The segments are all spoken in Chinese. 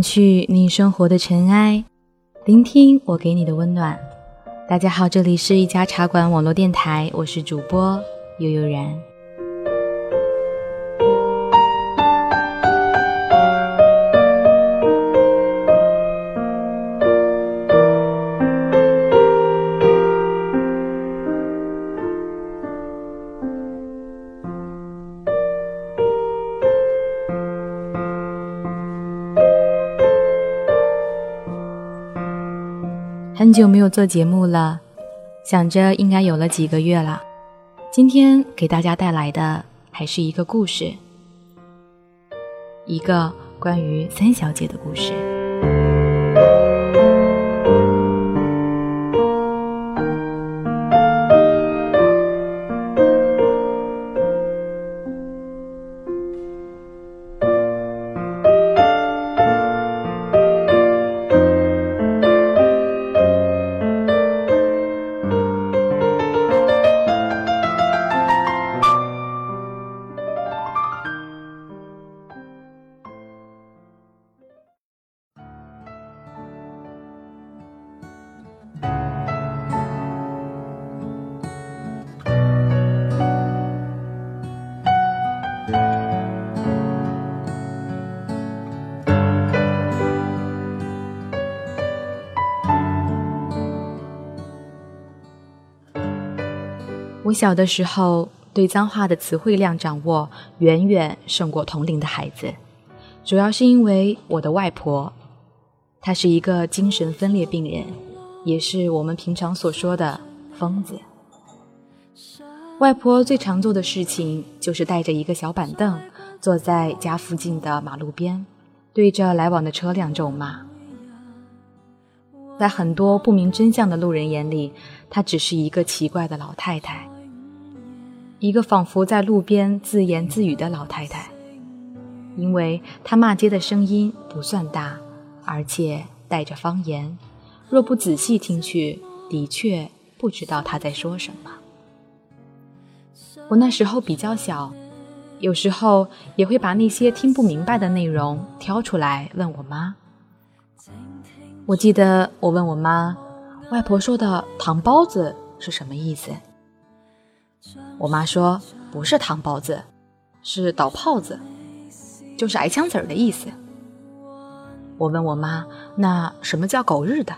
去你生活的尘埃，聆听我给你的温暖。大家好，这里是一家茶馆网络电台，我是主播悠悠然。很久没有做节目了，想着应该有了几个月了。今天给大家带来的还是一个故事，一个关于三小姐的故事。我小的时候，对脏话的词汇量掌握远远胜过同龄的孩子，主要是因为我的外婆，她是一个精神分裂病人，也是我们平常所说的疯子。外婆最常做的事情就是带着一个小板凳，坐在家附近的马路边，对着来往的车辆咒骂。在很多不明真相的路人眼里，她只是一个奇怪的老太太。一个仿佛在路边自言自语的老太太，因为她骂街的声音不算大，而且带着方言，若不仔细听去，的确不知道她在说什么。我那时候比较小，有时候也会把那些听不明白的内容挑出来问我妈。我记得我问我妈，外婆说的“糖包子”是什么意思？我妈说：“不是糖包子，是倒炮子，就是挨枪子儿的意思。”我问我妈：“那什么叫狗日的？”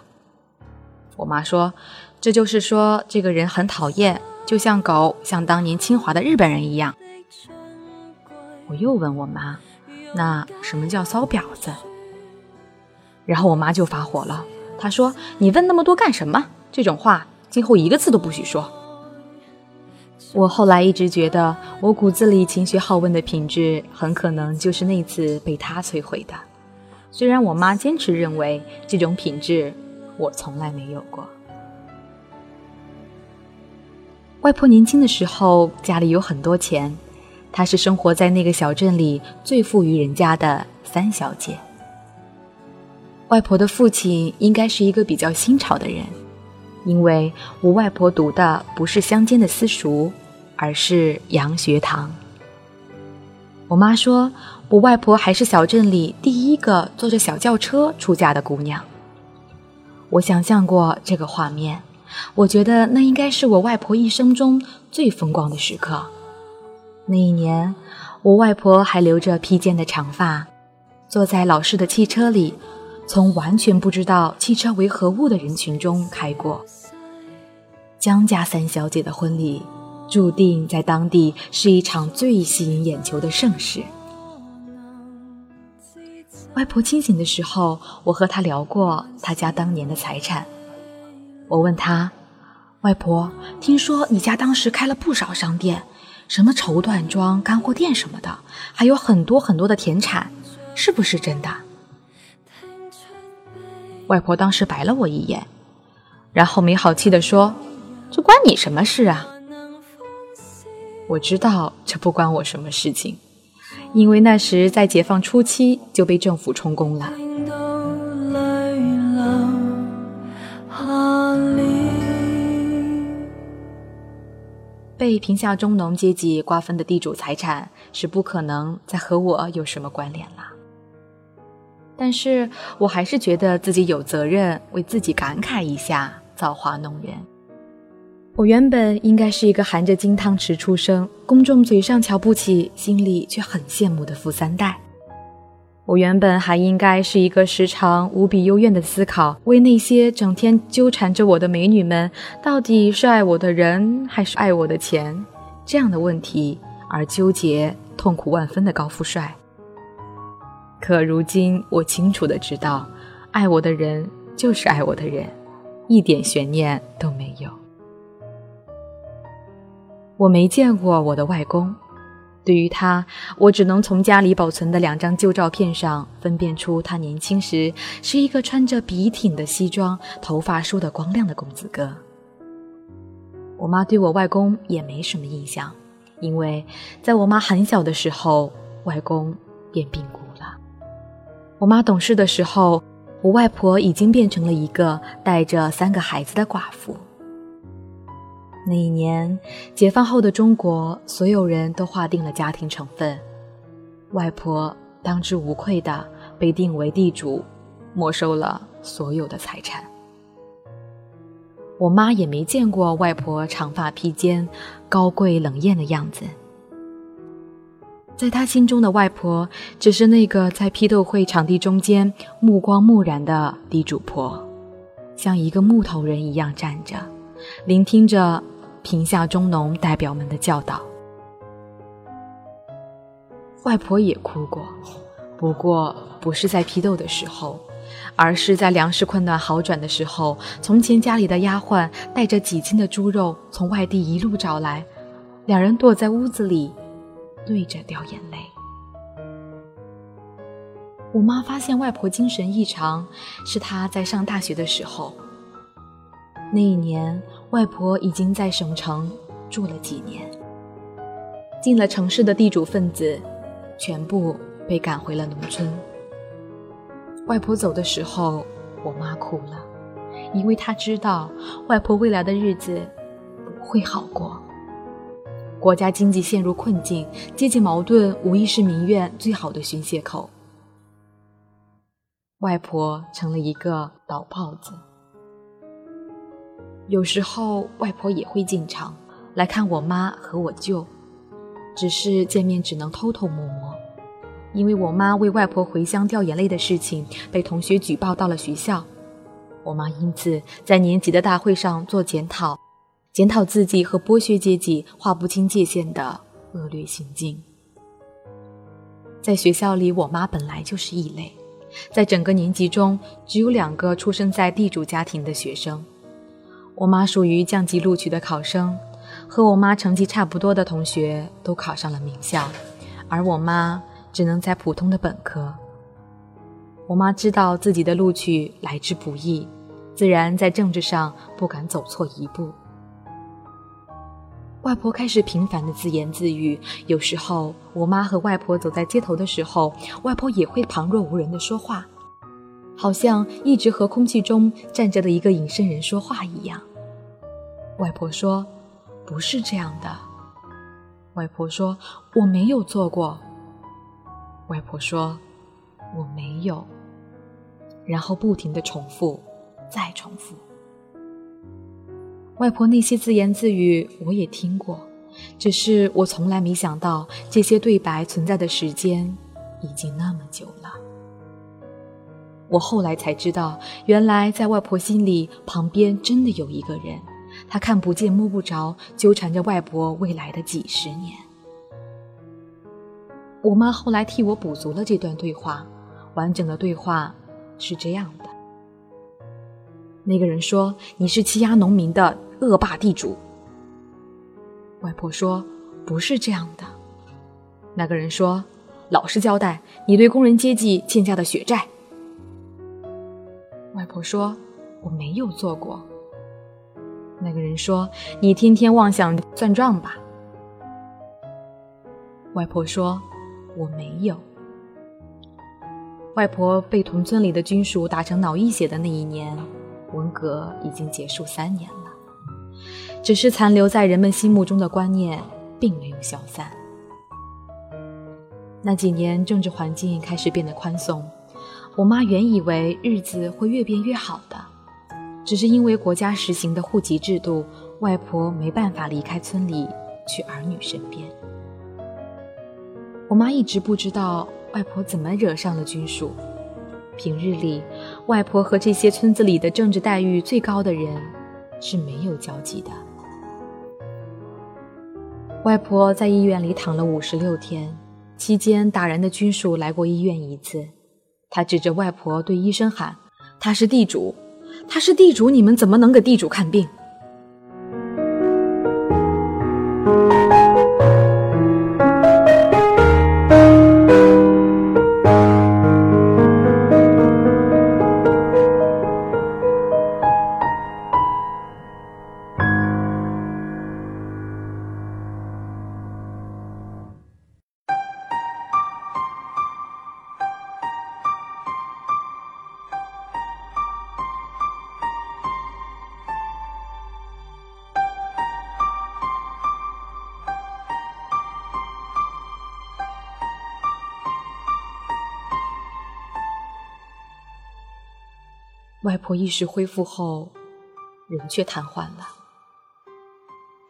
我妈说：“这就是说这个人很讨厌，就像狗像当年侵华的日本人一样。”我又问我妈：“那什么叫骚婊子？”然后我妈就发火了，她说：“你问那么多干什么？这种话今后一个字都不许说。”我后来一直觉得，我骨子里勤学好问的品质，很可能就是那次被他摧毁的。虽然我妈坚持认为这种品质我从来没有过。外婆年轻的时候家里有很多钱，她是生活在那个小镇里最富裕人家的三小姐。外婆的父亲应该是一个比较新潮的人，因为我外婆读的不是乡间的私塾。而是洋学堂。我妈说，我外婆还是小镇里第一个坐着小轿车出嫁的姑娘。我想象过这个画面，我觉得那应该是我外婆一生中最风光的时刻。那一年，我外婆还留着披肩的长发，坐在老式的汽车里，从完全不知道汽车为何物的人群中开过。江家三小姐的婚礼。注定在当地是一场最吸引眼球的盛事。外婆清醒的时候，我和她聊过她家当年的财产。我问她：“外婆，听说你家当时开了不少商店，什么绸缎庄、干货店什么的，还有很多很多的田产，是不是真的？”外婆当时白了我一眼，然后没好气地说：“这关你什么事啊？”我知道这不关我什么事情，因为那时在解放初期就被政府充公了。被贫下中农阶级瓜分的地主财产是不可能再和我有什么关联了。但是我还是觉得自己有责任为自己感慨一下，造化弄人。我原本应该是一个含着金汤匙出生，公众嘴上瞧不起，心里却很羡慕的富三代。我原本还应该是一个时常无比幽怨的思考，为那些整天纠缠着我的美女们，到底是爱我的人还是爱我的钱这样的问题而纠结、痛苦万分的高富帅。可如今，我清楚的知道，爱我的人就是爱我的人，一点悬念都没有。我没见过我的外公，对于他，我只能从家里保存的两张旧照片上分辨出他年轻时是一个穿着笔挺的西装、头发梳得光亮的公子哥。我妈对我外公也没什么印象，因为在我妈很小的时候，外公便病故了。我妈懂事的时候，我外婆已经变成了一个带着三个孩子的寡妇。那一年，解放后的中国，所有人都划定了家庭成分。外婆当之无愧的被定为地主，没收了所有的财产。我妈也没见过外婆长发披肩、高贵冷艳的样子。在她心中的外婆，只是那个在批斗会场地中间目光木然的地主婆，像一个木头人一样站着，聆听着。贫下中农代表们的教导，外婆也哭过，不过不是在批斗的时候，而是在粮食困难好转的时候。从前家里的丫鬟带着几斤的猪肉从外地一路找来，两人躲在屋子里，对着掉眼泪。我妈发现外婆精神异常，是她在上大学的时候。那一年，外婆已经在省城住了几年。进了城市的地主分子，全部被赶回了农村。外婆走的时候，我妈哭了，因为她知道外婆未来的日子不会好过。国家经济陷入困境，阶级矛盾无疑是民怨最好的宣泄口。外婆成了一个倒炮子。有时候外婆也会进城来看我妈和我舅，只是见面只能偷偷摸摸，因为我妈为外婆回乡掉眼泪的事情被同学举报到了学校，我妈因此在年级的大会上做检讨，检讨自己和剥削阶级划不清界限的恶劣行径。在学校里，我妈本来就是异类，在整个年级中只有两个出生在地主家庭的学生。我妈属于降级录取的考生，和我妈成绩差不多的同学都考上了名校，而我妈只能在普通的本科。我妈知道自己的录取来之不易，自然在政治上不敢走错一步。外婆开始频繁的自言自语，有时候我妈和外婆走在街头的时候，外婆也会旁若无人的说话。好像一直和空气中站着的一个隐身人说话一样。外婆说：“不是这样的。”外婆说：“我没有做过。”外婆说：“我没有。”然后不停的重复，再重复。外婆那些自言自语我也听过，只是我从来没想到这些对白存在的时间已经那么久了。我后来才知道，原来在外婆心里，旁边真的有一个人，他看不见摸不着，纠缠着外婆未来的几十年。我妈后来替我补足了这段对话，完整的对话是这样的：那个人说你是欺压农民的恶霸地主。外婆说不是这样的。那个人说老实交代，你对工人阶级欠下的血债。外婆说：“我没有做过。”那个人说：“你天天妄想算账吧。”外婆说：“我没有。”外婆被同村里的军属打成脑溢血的那一年，文革已经结束三年了，只是残留在人们心目中的观念并没有消散。那几年，政治环境开始变得宽松。我妈原以为日子会越变越好的，只是因为国家实行的户籍制度，外婆没办法离开村里去儿女身边。我妈一直不知道外婆怎么惹上了军属。平日里，外婆和这些村子里的政治待遇最高的人是没有交集的。外婆在医院里躺了五十六天，期间打人的军属来过医院一次。他指着外婆对医生喊：“他是地主，他是地主，你们怎么能给地主看病？”外婆意识恢复后，人却瘫痪了。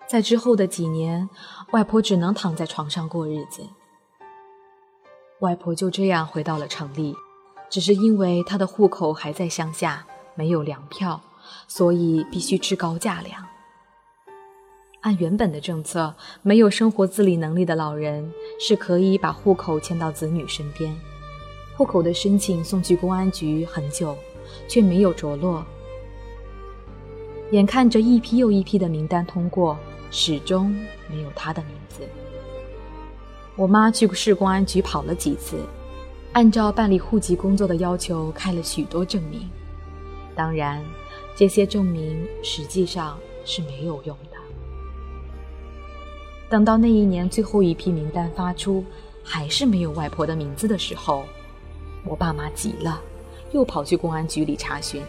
在之后的几年，外婆只能躺在床上过日子。外婆就这样回到了城里，只是因为她的户口还在乡下，没有粮票，所以必须吃高价粮。按原本的政策，没有生活自理能力的老人是可以把户口迁到子女身边。户口的申请送去公安局很久。却没有着落。眼看着一批又一批的名单通过，始终没有他的名字。我妈去市公安局跑了几次，按照办理户籍工作的要求开了许多证明，当然，这些证明实际上是没有用的。等到那一年最后一批名单发出，还是没有外婆的名字的时候，我爸妈急了。又跑去公安局里查询。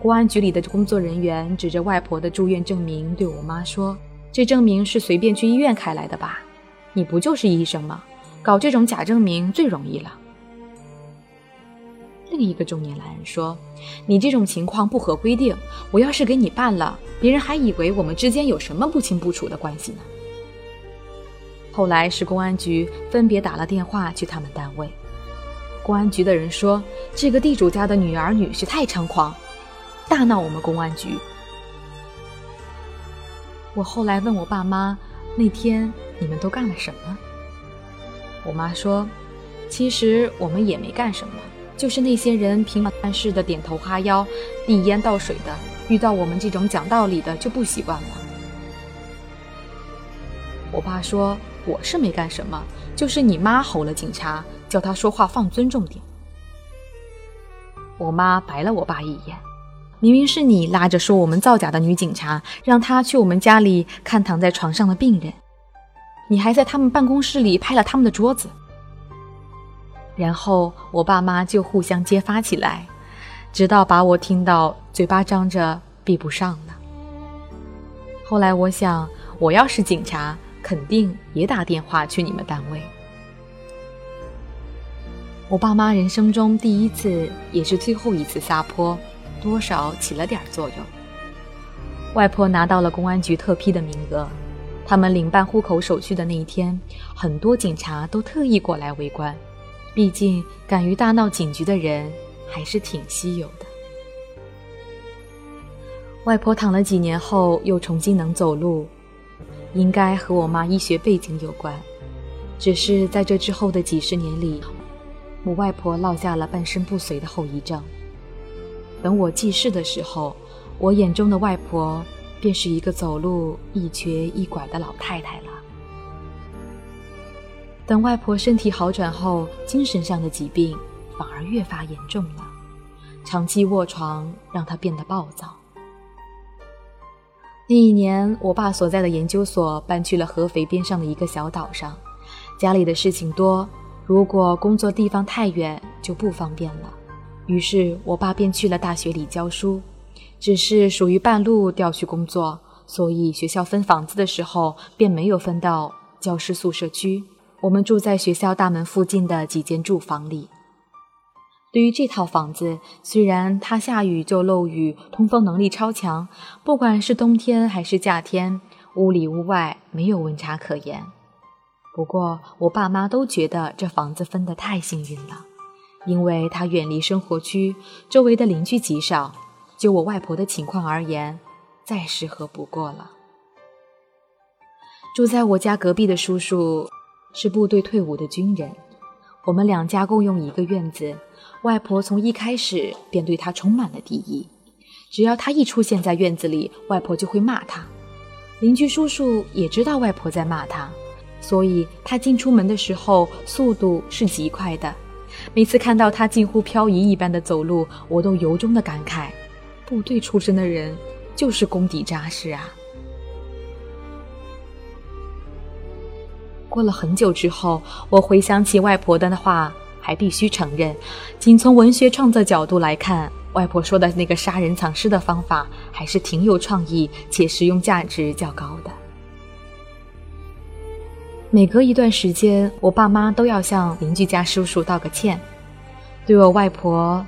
公安局里的工作人员指着外婆的住院证明对我妈说：“这证明是随便去医院开来的吧？你不就是医生吗？搞这种假证明最容易了。”另一个中年男人说：“你这种情况不合规定，我要是给你办了，别人还以为我们之间有什么不清不楚的关系呢。”后来是公安局分别打了电话去他们单位。公安局的人说：“这个地主家的女儿女婿太猖狂，大闹我们公安局。”我后来问我爸妈：“那天你们都干了什么？”我妈说：“其实我们也没干什么，就是那些人平常办事的点头哈腰、递烟倒水的，遇到我们这种讲道理的就不习惯了。”我爸说：“我是没干什么，就是你妈吼了警察。”叫他说话放尊重点。我妈白了我爸一眼，明明是你拉着说我们造假的女警察，让他去我们家里看躺在床上的病人，你还在他们办公室里拍了他们的桌子。然后我爸妈就互相揭发起来，直到把我听到嘴巴张着闭不上了。后来我想，我要是警察，肯定也打电话去你们单位。我爸妈人生中第一次，也是最后一次撒泼，多少起了点作用。外婆拿到了公安局特批的名额，他们领办户口手续的那一天，很多警察都特意过来围观。毕竟敢于大闹警局的人还是挺稀有的。外婆躺了几年后又重新能走路，应该和我妈医学背景有关。只是在这之后的几十年里。我外婆落下了半身不遂的后遗症。等我记事的时候，我眼中的外婆便是一个走路一瘸一拐的老太太了。等外婆身体好转后，精神上的疾病反而越发严重了，长期卧床让她变得暴躁。那一年，我爸所在的研究所搬去了合肥边上的一个小岛上，家里的事情多。如果工作地方太远，就不方便了。于是我爸便去了大学里教书，只是属于半路调去工作，所以学校分房子的时候便没有分到教师宿舍区。我们住在学校大门附近的几间住房里。对于这套房子，虽然它下雨就漏雨，通风能力超强，不管是冬天还是夏天，屋里屋外没有温差可言。不过，我爸妈都觉得这房子分得太幸运了，因为它远离生活区，周围的邻居极少。就我外婆的情况而言，再适合不过了。住在我家隔壁的叔叔是部队退伍的军人，我们两家共用一个院子。外婆从一开始便对他充满了敌意，只要他一出现在院子里，外婆就会骂他。邻居叔叔也知道外婆在骂他，所以他进出门的时候速度是极快的。每次看到他近乎漂移一般的走路，我都由衷的感慨：部队出身的人就是功底扎实啊。过了很久之后，我回想起外婆的话。还必须承认，仅从文学创作角度来看，外婆说的那个杀人藏尸的方法还是挺有创意且实用价值较高的。每隔一段时间，我爸妈都要向邻居家叔叔道个歉。对我外婆，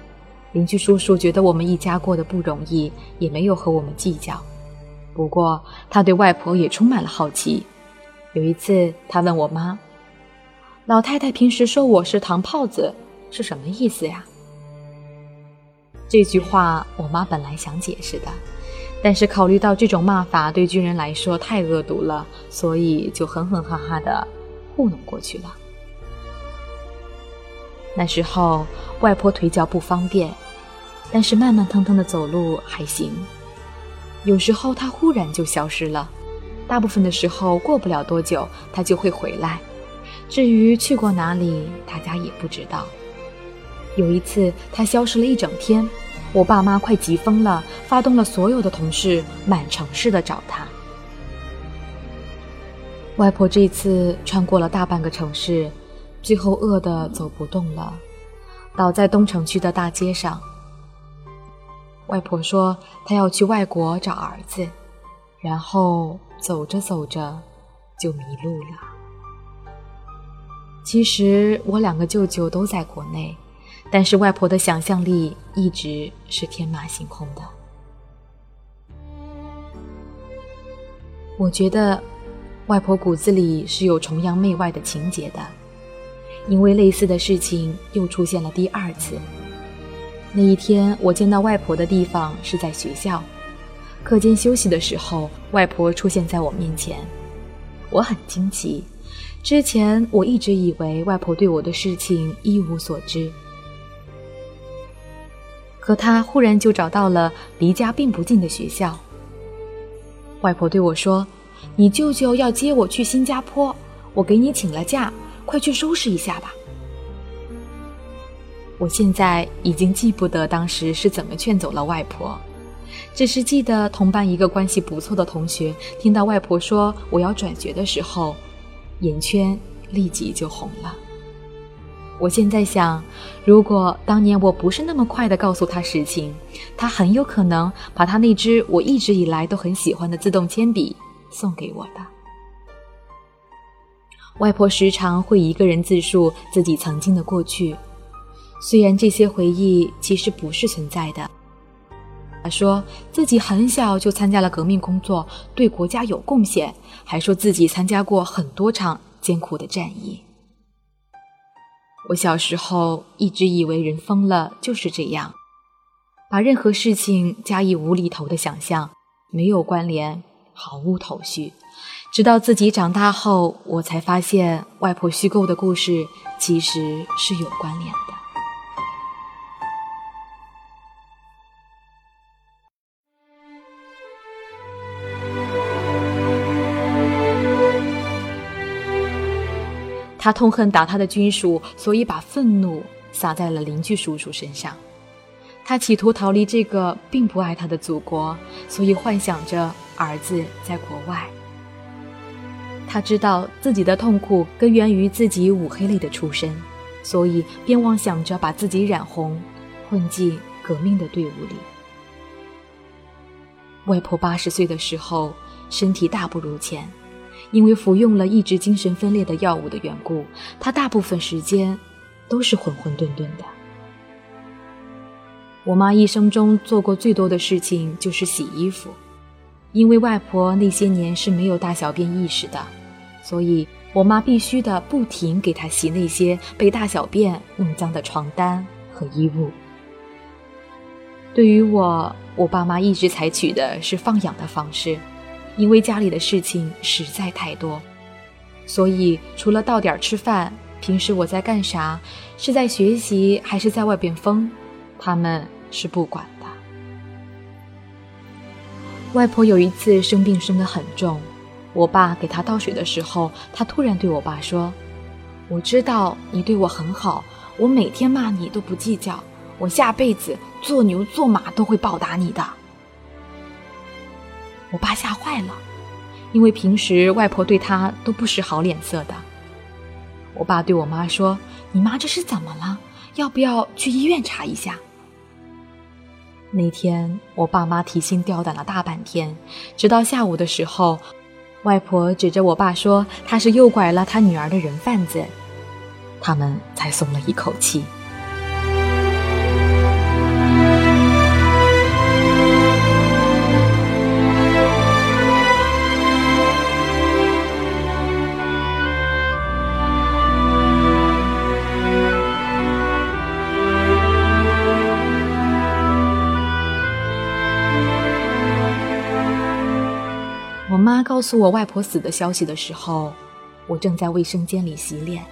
邻居叔叔觉得我们一家过得不容易，也没有和我们计较。不过，他对外婆也充满了好奇。有一次，他问我妈。老太太平时说我是糖泡子，是什么意思呀？这句话我妈本来想解释的，但是考虑到这种骂法对军人来说太恶毒了，所以就哼哼哈哈的糊弄过去了。那时候外婆腿脚不方便，但是慢慢腾腾的走路还行。有时候她忽然就消失了，大部分的时候过不了多久她就会回来。至于去过哪里，大家也不知道。有一次，他消失了一整天，我爸妈快急疯了，发动了所有的同事，满城市的找他。外婆这次穿过了大半个城市，最后饿得走不动了，倒在东城区的大街上。外婆说，她要去外国找儿子，然后走着走着就迷路了。其实我两个舅舅都在国内，但是外婆的想象力一直是天马行空的。我觉得外婆骨子里是有崇洋媚外的情节的，因为类似的事情又出现了第二次。那一天我见到外婆的地方是在学校，课间休息的时候，外婆出现在我面前，我很惊奇。之前我一直以为外婆对我的事情一无所知，可她忽然就找到了离家并不近的学校。外婆对我说：“你舅舅要接我去新加坡，我给你请了假，快去收拾一下吧。”我现在已经记不得当时是怎么劝走了外婆，只是记得同班一个关系不错的同学听到外婆说我要转学的时候。眼圈立即就红了。我现在想，如果当年我不是那么快的告诉他实情，他很有可能把他那支我一直以来都很喜欢的自动铅笔送给我的。外婆时常会一个人自述自己曾经的过去，虽然这些回忆其实不是存在的。他说自己很小就参加了革命工作，对国家有贡献，还说自己参加过很多场艰苦的战役。我小时候一直以为人疯了就是这样，把任何事情加以无厘头的想象，没有关联，毫无头绪。直到自己长大后，我才发现外婆虚构的故事其实是有关联的。他痛恨打他的军属，所以把愤怒撒在了邻居叔叔身上。他企图逃离这个并不爱他的祖国，所以幻想着儿子在国外。他知道自己的痛苦根源于自己五黑类的出身，所以便妄想着把自己染红，混进革命的队伍里。外婆八十岁的时候，身体大不如前。因为服用了抑制精神分裂的药物的缘故，他大部分时间都是混混沌沌的。我妈一生中做过最多的事情就是洗衣服，因为外婆那些年是没有大小便意识的，所以我妈必须的不停给她洗那些被大小便弄脏的床单和衣物。对于我，我爸妈一直采取的是放养的方式，因为家里的事情实在太多，所以除了到点儿吃饭，平时我在干啥，是在学习还是在外边疯。他们是不管的。外婆有一次生病，生得很重，我爸给她倒水的时候，她突然对我爸说：“我知道你对我很好，我每天骂你都不计较，我下辈子做牛做马都会报答你的。”我爸吓坏了，因为平时外婆对他都不使好脸色的。我爸对我妈说：“你妈这是怎么了？要不要去医院查一下？”那天，我爸妈提心吊胆了大半天，直到下午的时候，外婆指着我爸说他是诱拐了他女儿的人贩子，他们才松了一口气。告诉我外婆死的消息的时候，我正在卫生间里洗脸。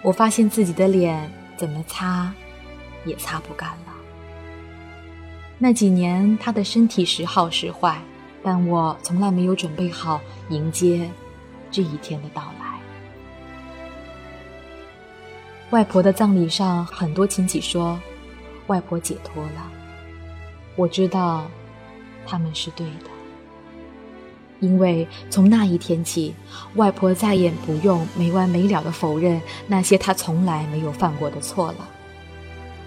我发现自己的脸怎么擦，也擦不干了。那几年，她的身体时好时坏，但我从来没有准备好迎接这一天的到来。外婆的葬礼上，很多亲戚说，外婆解脱了。我知道，他们是对的。因为从那一天起，外婆再也不用没完没了的否认那些她从来没有犯过的错了。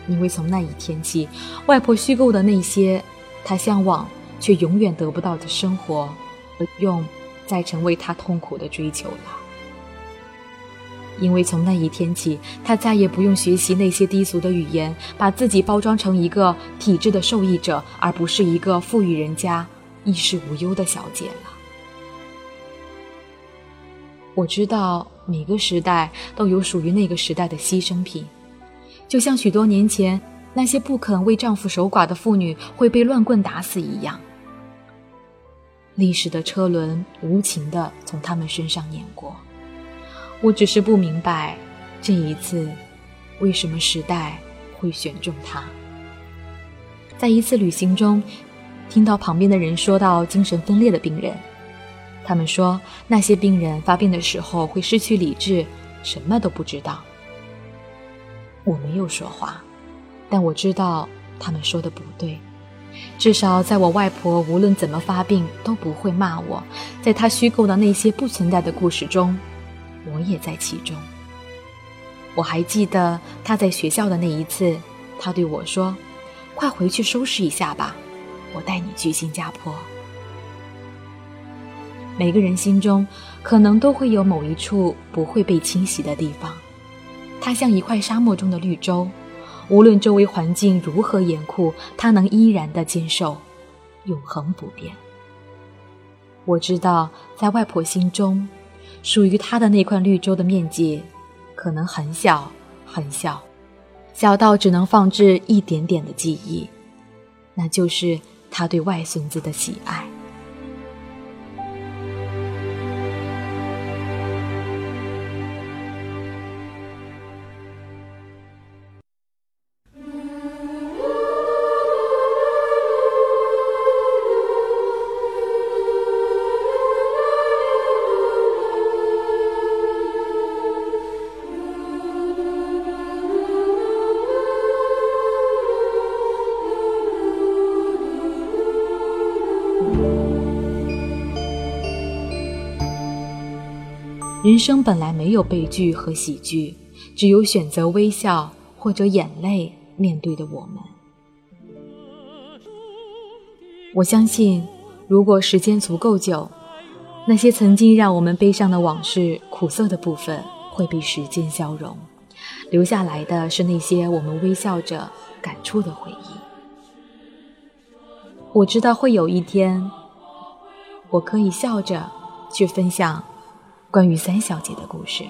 因为从那一天起，外婆虚构的那些她向往却永远得不到的生活，不用再成为她痛苦的追求了。因为从那一天起，她再也不用学习那些低俗的语言，把自己包装成一个体制的受益者，而不是一个富裕人家衣食无忧的小姐了。我知道每个时代都有属于那个时代的牺牲品，就像许多年前那些不肯为丈夫守寡的妇女会被乱棍打死一样。历史的车轮无情地从他们身上碾过。我只是不明白，这一次为什么时代会选中他。在一次旅行中，听到旁边的人说到精神分裂的病人。他们说，那些病人发病的时候会失去理智，什么都不知道。我没有说话，但我知道他们说的不对。至少在我外婆无论怎么发病都不会骂我，在她虚构的那些不存在的故事中，我也在其中。我还记得她在学校的那一次，她对我说：“快回去收拾一下吧，我带你去新加坡。”每个人心中，可能都会有某一处不会被清洗的地方，它像一块沙漠中的绿洲，无论周围环境如何严酷，它能依然的坚守，永恒不变。我知道，在外婆心中，属于她的那块绿洲的面积，可能很小很小，小到只能放置一点点的记忆，那就是她对外孙子的喜爱。人生本来没有悲剧和喜剧，只有选择微笑或者眼泪面对的我们。我相信，如果时间足够久，那些曾经让我们悲伤的往事、苦涩的部分会被时间消融，留下来的是那些我们微笑着感触的回忆。我知道会有一天，我可以笑着去分享关于三小姐的故事。